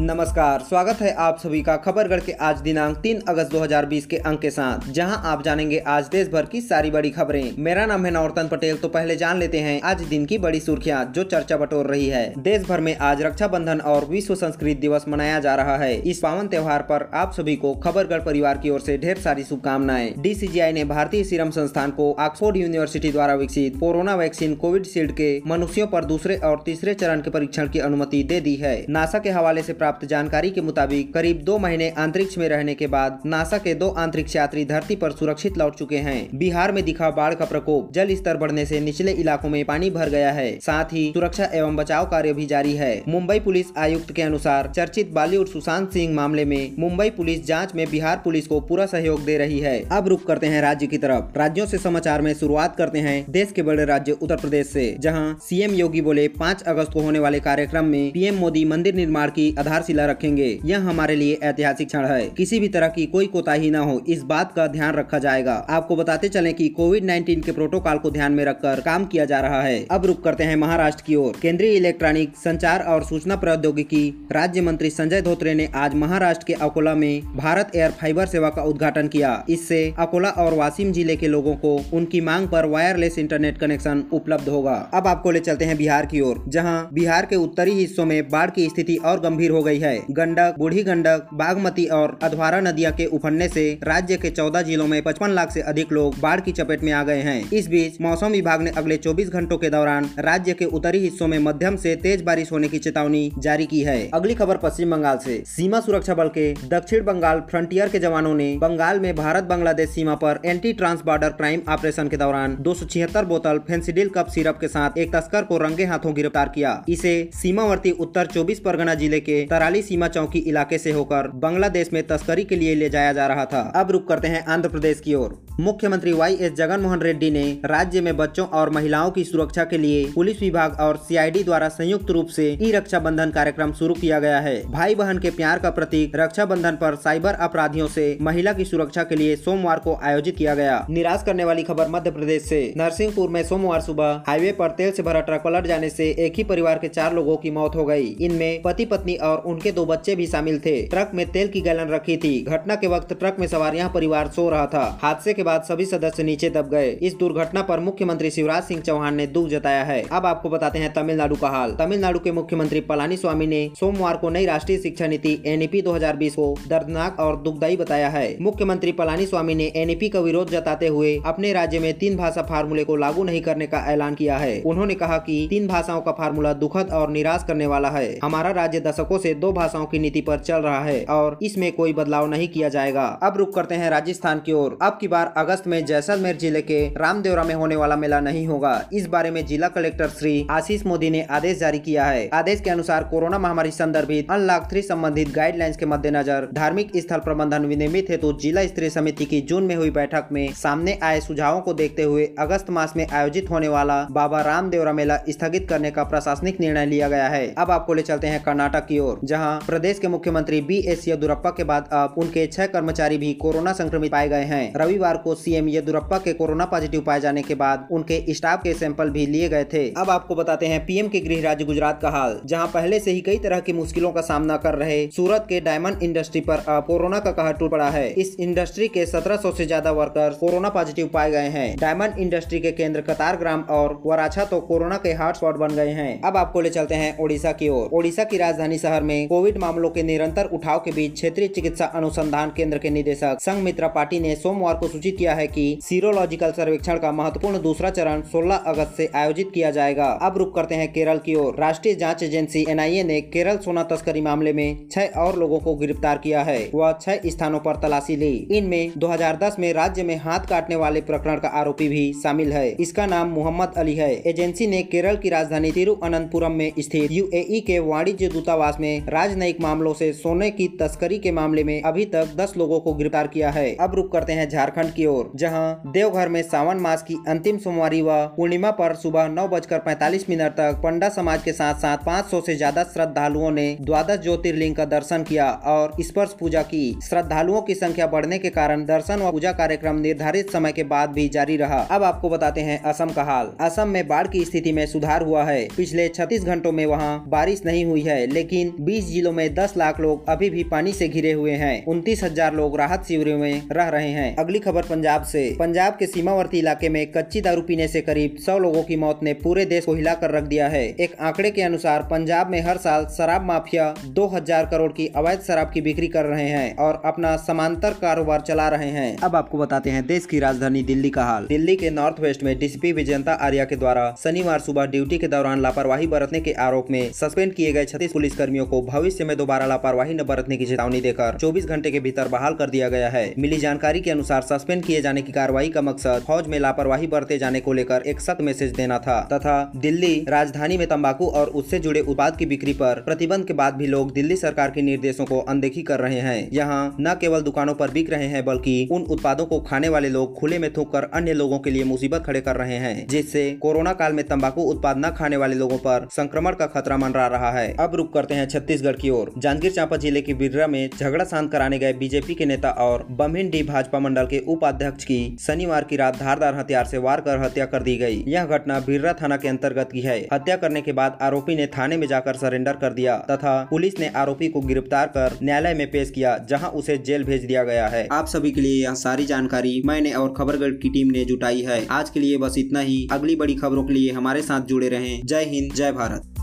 नमस्कार, स्वागत है आप सभी का खबरगढ़ के आज दिनांक 3 अगस्त 2020 के अंक के साथ, जहाँ आप जानेंगे आज देश भर की सारी बड़ी खबरें। मेरा नाम है नौरतन पटेल तो पहले जान लेते हैं आज दिन की बड़ी सुर्खियाँ जो चर्चा बटोर रही है। देश भर में आज रक्षाबंधन और विश्व संस्कृत दिवस मनाया जा रहा है। इस पावन त्योहार पर आप सभी को खबरगढ़ परिवार की ओर से ढेर सारी शुभकामनाएँ। डीसीजीआई ने भारतीय सीरम संस्थान को ऑक्सफोर्ड यूनिवर्सिटी द्वारा विकसित कोरोना वैक्सीन कोविड शील्ड के मनुष्यों पर दूसरे और तीसरे चरण के परीक्षण की अनुमति दे दी है। नासा के हवाले से प्राप्त जानकारी के मुताबिक करीब दो महीने अंतरिक्ष में रहने के बाद नासा के दो अंतरिक्ष यात्री धरती पर सुरक्षित लौट चुके हैं। बिहार में दिखा बाढ़ का प्रकोप जल स्तर बढ़ने से निचले इलाकों में पानी भर गया है। साथ ही सुरक्षा एवं बचाव कार्य भी जारी है। मुंबई पुलिस आयुक्त के अनुसार चर्चित बॉलीवुड सुशांत सिंह मामले में मुंबई पुलिस जाँच में बिहार पुलिस को पूरा सहयोग दे रही है। अब रुक करते हैं राज्य की तरफ़। राज्यों से समाचार में शुरुआत करते हैं देश के बड़े राज्य उत्तर प्रदेश से, जहाँ सीएम योगी बोले, पाँच अगस्त को होने वाले कार्यक्रम में पीएम मोदी मंदिर निर्माण की आधारशिला रखेंगे। यह हमारे लिए ऐतिहासिक क्षण है। किसी भी तरह की कोई कोताही न हो, इस बात का ध्यान रखा जाएगा। आपको बताते चले की कोविड 19 के प्रोटोकॉल को ध्यान में रखकर काम किया जा रहा है। अब रुक करते हैं महाराष्ट्र की ओर। केंद्रीय इलेक्ट्रॉनिक संचार और सूचना प्रौद्योगिकी राज्य मंत्री संजय धोत्रे ने आज महाराष्ट्र के अकोला में भारत एयर फाइबर सेवा का उद्घाटन किया। इससे अकोला और वासिम ज़िले के लोगों को उनकी मांग पर वायरलेस इंटरनेट कनेक्शन उपलब्ध होगा। अब आपको ले चलते हैं बिहार की ओर, जहाँ बिहार के उत्तरी हिस्सों में बाढ़ की स्थिति और गंभीर हो गई है। गंडक, बूढ़ी गंडक, बागमती और अधवारा नदिया के उफनने से राज्य के चौदह जिलों में पचपन लाख से अधिक लोग बाढ़ की चपेट में आ गए हैं। इस बीच, मौसम विभाग ने अगले 24 घंटों के दौरान राज्य के उत्तरी हिस्सों में मध्यम से तेज बारिश होने की चेतावनी जारी की है। अगली खबर पश्चिम बंगाल से। सीमा सुरक्षा बल के दक्षिण बंगाल फ्रंटियर के जवानों ने बंगाल में भारत बांग्लादेश सीमा पर anti trans border crime operation के दौरान दो सौ छिहत्तर बोतल फेंसिडिल कप सिरप के साथ एक तस्कर को रंगे हाथों गिरफ़्तार किया। इसे सीमावर्ती उत्तर चौबीस परगना ज़िले के तराली सीमा चौकी इलाके से होकर बांग्लादेश में तस्करी के लिए ले जाया जा रहा था। अब रुक करते हैं आंध्र प्रदेश की ओर। मुख्यमंत्री वाई एस जगन मोहन रेड्डी ने राज्य में बच्चों और महिलाओं की सुरक्षा के लिए पुलिस विभाग और सीआईडी द्वारा संयुक्त रूप से ई रक्षा बंधन कार्यक्रम शुरू किया गया है। भाई बहन के प्यार का प्रतीक रक्षा बंधन पर साइबर अपराधियों से महिला की सुरक्षा के लिए सोमवार को आयोजित किया गया। निराश करने वाली खबर मध्य प्रदेश से। नरसिंहपुर में सोमवार सुबह हाईवे पर तेल से भरा ट्रक पलट जाने से एक ही परिवार के चार लोगों की मौत हो गई। इनमें पति पत्नी और उनके दो बच्चे भी शामिल थे। ट्रक में तेल की गैलन रखी थी। घटना के वक्त ट्रक में सवार यहाँ परिवार सो रहा था। हादसे के बाद सभी सदस्य नीचे दब गए। इस दुर्घटना पर मुख्यमंत्री शिवराज सिंह चौहान ने दुख जताया है। अब आपको बताते हैं तमिलनाडु का हाल। तमिलनाडु के मुख्यमंत्री पलानी स्वामी ने सोमवार को नई राष्ट्रीय शिक्षा नीति एनईपी 2020 को दर्दनाक और दुखदायी बताया है। मुख्यमंत्री पलानी स्वामी ने एनईपी का विरोध जताते हुए अपने राज्य में तीन भाषा फार्मूले को लागू नहीं करने का ऐलान किया है। उन्होंने कहा कि तीन भाषाओं का फार्मूला दुखद और निराश करने वाला है। हमारा राज्य दशकों से दो भाषाओं की नीति पर चल रहा है और इसमें कोई बदलाव नहीं किया जाएगा। अब रुक करते हैं राजस्थान की ओर। अब की बार अगस्त में जैसलमेर ज़िले के रामदेवरा में होने वाला मेला नहीं होगा। इस बारे में जिला कलेक्टर श्री आशीष मोदी ने आदेश जारी किया है। आदेश के अनुसार कोरोना महामारी संदर्भित अनलॉक थ्री संबंधित गाइडलाइंस के मद्देनजर धार्मिक स्थल प्रबंधन विनियमित हेतु जिला स्तरीय समिति की जून में हुई बैठक में सामने आए सुझावों को देखते हुए अगस्त मास में आयोजित होने वाला बाबा रामदेवरा मेला स्थगित करने का प्रशासनिक निर्णय लिया गया है। अब आपको ले चलते हैं कर्नाटक की ओर। जहाँ प्रदेश के मुख्यमंत्री बी एस येदुरप्पा के बाद अब उनके छह कर्मचारी भी कोरोना संक्रमित पाए गए हैं। रविवार को सीएम येदुरप्पा के कोरोना पॉजिटिव पाए जाने के बाद उनके स्टाफ के सैंपल भी लिए गए थे। अब आपको बताते हैं पीएम के गृह राज्य गुजरात का हाल, जहाँ पहले से ही कई तरह की मुश्किलों का सामना कर रहे सूरत के डायमंड इंडस्ट्री पर अब कोरोना का कहर टूट पड़ा है। इस इंडस्ट्री के 1700 से ज़्यादा वर्कर कोरोना पॉजिटिव पाए गए हैं। डायमंड इंडस्ट्री के केंद्र कतार ग्राम और वराछा तो कोरोना के हॉटस्पॉट बन गए हैं। अब आपको ले चलते हैं ओडिशा की ओर। ओडिशा की राजधानी शहर में कोविड मामलों के निरंतर उठाव के बीच क्षेत्रीय चिकित्सा अनुसंधान केंद्र के निदेशक संघ मित्रा पार्टी ने सोमवार को सूचित किया है कि सीरोलॉजिकल सर्वेक्षण का महत्वपूर्ण दूसरा चरण 16 अगस्त से आयोजित किया जाएगा। अब रुक करते हैं केरल की ओर। राष्ट्रीय जाँच एजेंसी एनआईए ने केरल सोना तस्करी मामले में छह और लोगों को गिरफ़्तार किया है वह छह स्थानों पर तलाशी ली। इनमें 2010 में राज्य में हाथ काटने वाले प्रकरण का आरोपी भी शामिल है। इसका नाम मोहम्मद अली है। एजेंसी ने केरल की राजधानी तिरुअनंतपुरम में स्थित यूएई के वाणिज्य दूतावास में राजनयिक मामलों से सोने की तस्करी के मामले में अभी तक 10 लोगों को गिरफ़्तार किया है। अब रुक करते हैं झारखंड की ओर, जहाँ देवघर में सावन मास की अंतिम सोमवारी व पूर्णिमा पर सुबह नौ बजकर पैतालीस मिनट तक पंडा समाज के साथ साथ 500 से ज़्यादा श्रद्धालुओं ने द्वादश ज्योतिर्लिंग का दर्शन किया और स्पर्श पूजा की। श्रद्धालुओं की संख्या बढ़ने के कारण दर्शन व पूजा कार्यक्रम निर्धारित समय के बाद भी जारी रहा। अब आपको बताते हैं असम का हाल। असम में बाढ़ की स्थिति में सुधार हुआ है। पिछले 36 घंटों में वहाँ बारिश नहीं हुई है, लेकिन बीस जिलों में दस लाख लोग अभी भी पानी से घिरे हुए हैं। उनतीस हज़ार लोग राहत शिविरों में रह रहे हैं। अगली खबर पंजाब से। पंजाब के सीमावर्ती इलाके में कच्ची दारू पीने से करीब सौ लोगों की मौत ने पूरे देश को हिला कर रख दिया है। एक आंकड़े के अनुसार पंजाब में हर साल शराब माफिया दो हज़ार करोड़ की अवैध शराब की बिक्री कर रहे हैं और अपना समांतर कारोबार चला रहे हैं। अब आपको बताते हैं देश की राजधानी दिल्ली का हाल। दिल्ली के नॉर्थ वेस्ट में डीसीपी विजयंता आर्या के द्वारा शनिवार सुबह ड्यूटी के दौरान लापरवाही बरतने के आरोप में सस्पेंड किए गए छत्तीस पुलिस कर्मियों को भविष्य में दोबारा लापरवाही न बरतने की चेतावनी देकर 24 घंटे के भीतर बहाल कर दिया गया है। मिली जानकारी के अनुसार सस्पेंड किए जाने की कार्रवाई का मकसद फौज में लापरवाही बरते जाने को लेकर एक सख्त मैसेज देना था, तथा दिल्ली, राजधानी में तंबाकू और उससे जुड़े उत्पाद की बिक्री पर प्रतिबंध के बाद भी लोग दिल्ली सरकार के निर्देशों को अनदेखी कर रहे हैं। यहाँ न केवल दुकानों पर बिक रहे हैं, बल्कि उन उत्पादों को खाने वाले लोग खुले में थूक कर अन्य लोगों के लिए मुसीबत खड़े कर रहे हैं, जिससे कोरोना काल में तंबाकू उत्पाद न खाने वाले लोगों पर संक्रमण का खतरा मंडरा रहा है। अब रुक करते हैं छत्तीसगढ़ की ओर। जांजगीर चांपा ज़िले के बिर्रा में झगड़ा शांत कराने गए बीजेपी के नेता और बम्हिन डी भाजपा मंडल के उपाध्यक्ष की शनिवार की रात धारदार हथियार से वार कर हत्या कर दी गई। यह घटना बिर्रा थाना के अंतर्गत की है। हत्या करने के बाद आरोपी ने थाने में जाकर सरेंडर कर दिया तथा पुलिस ने आरोपी को गिरफ़्तार कर न्यायालय में पेश किया, जहाँ उसे जेल भेज दिया गया है। आप सभी के लिए यह सारी जानकारी मैंने और खबरगढ़ की टीम ने जुटाई है। आज के लिए बस इतना ही। अगली बड़ी खबरों के लिए हमारे साथ जुड़े रहें। जय हिंद, जय भारत।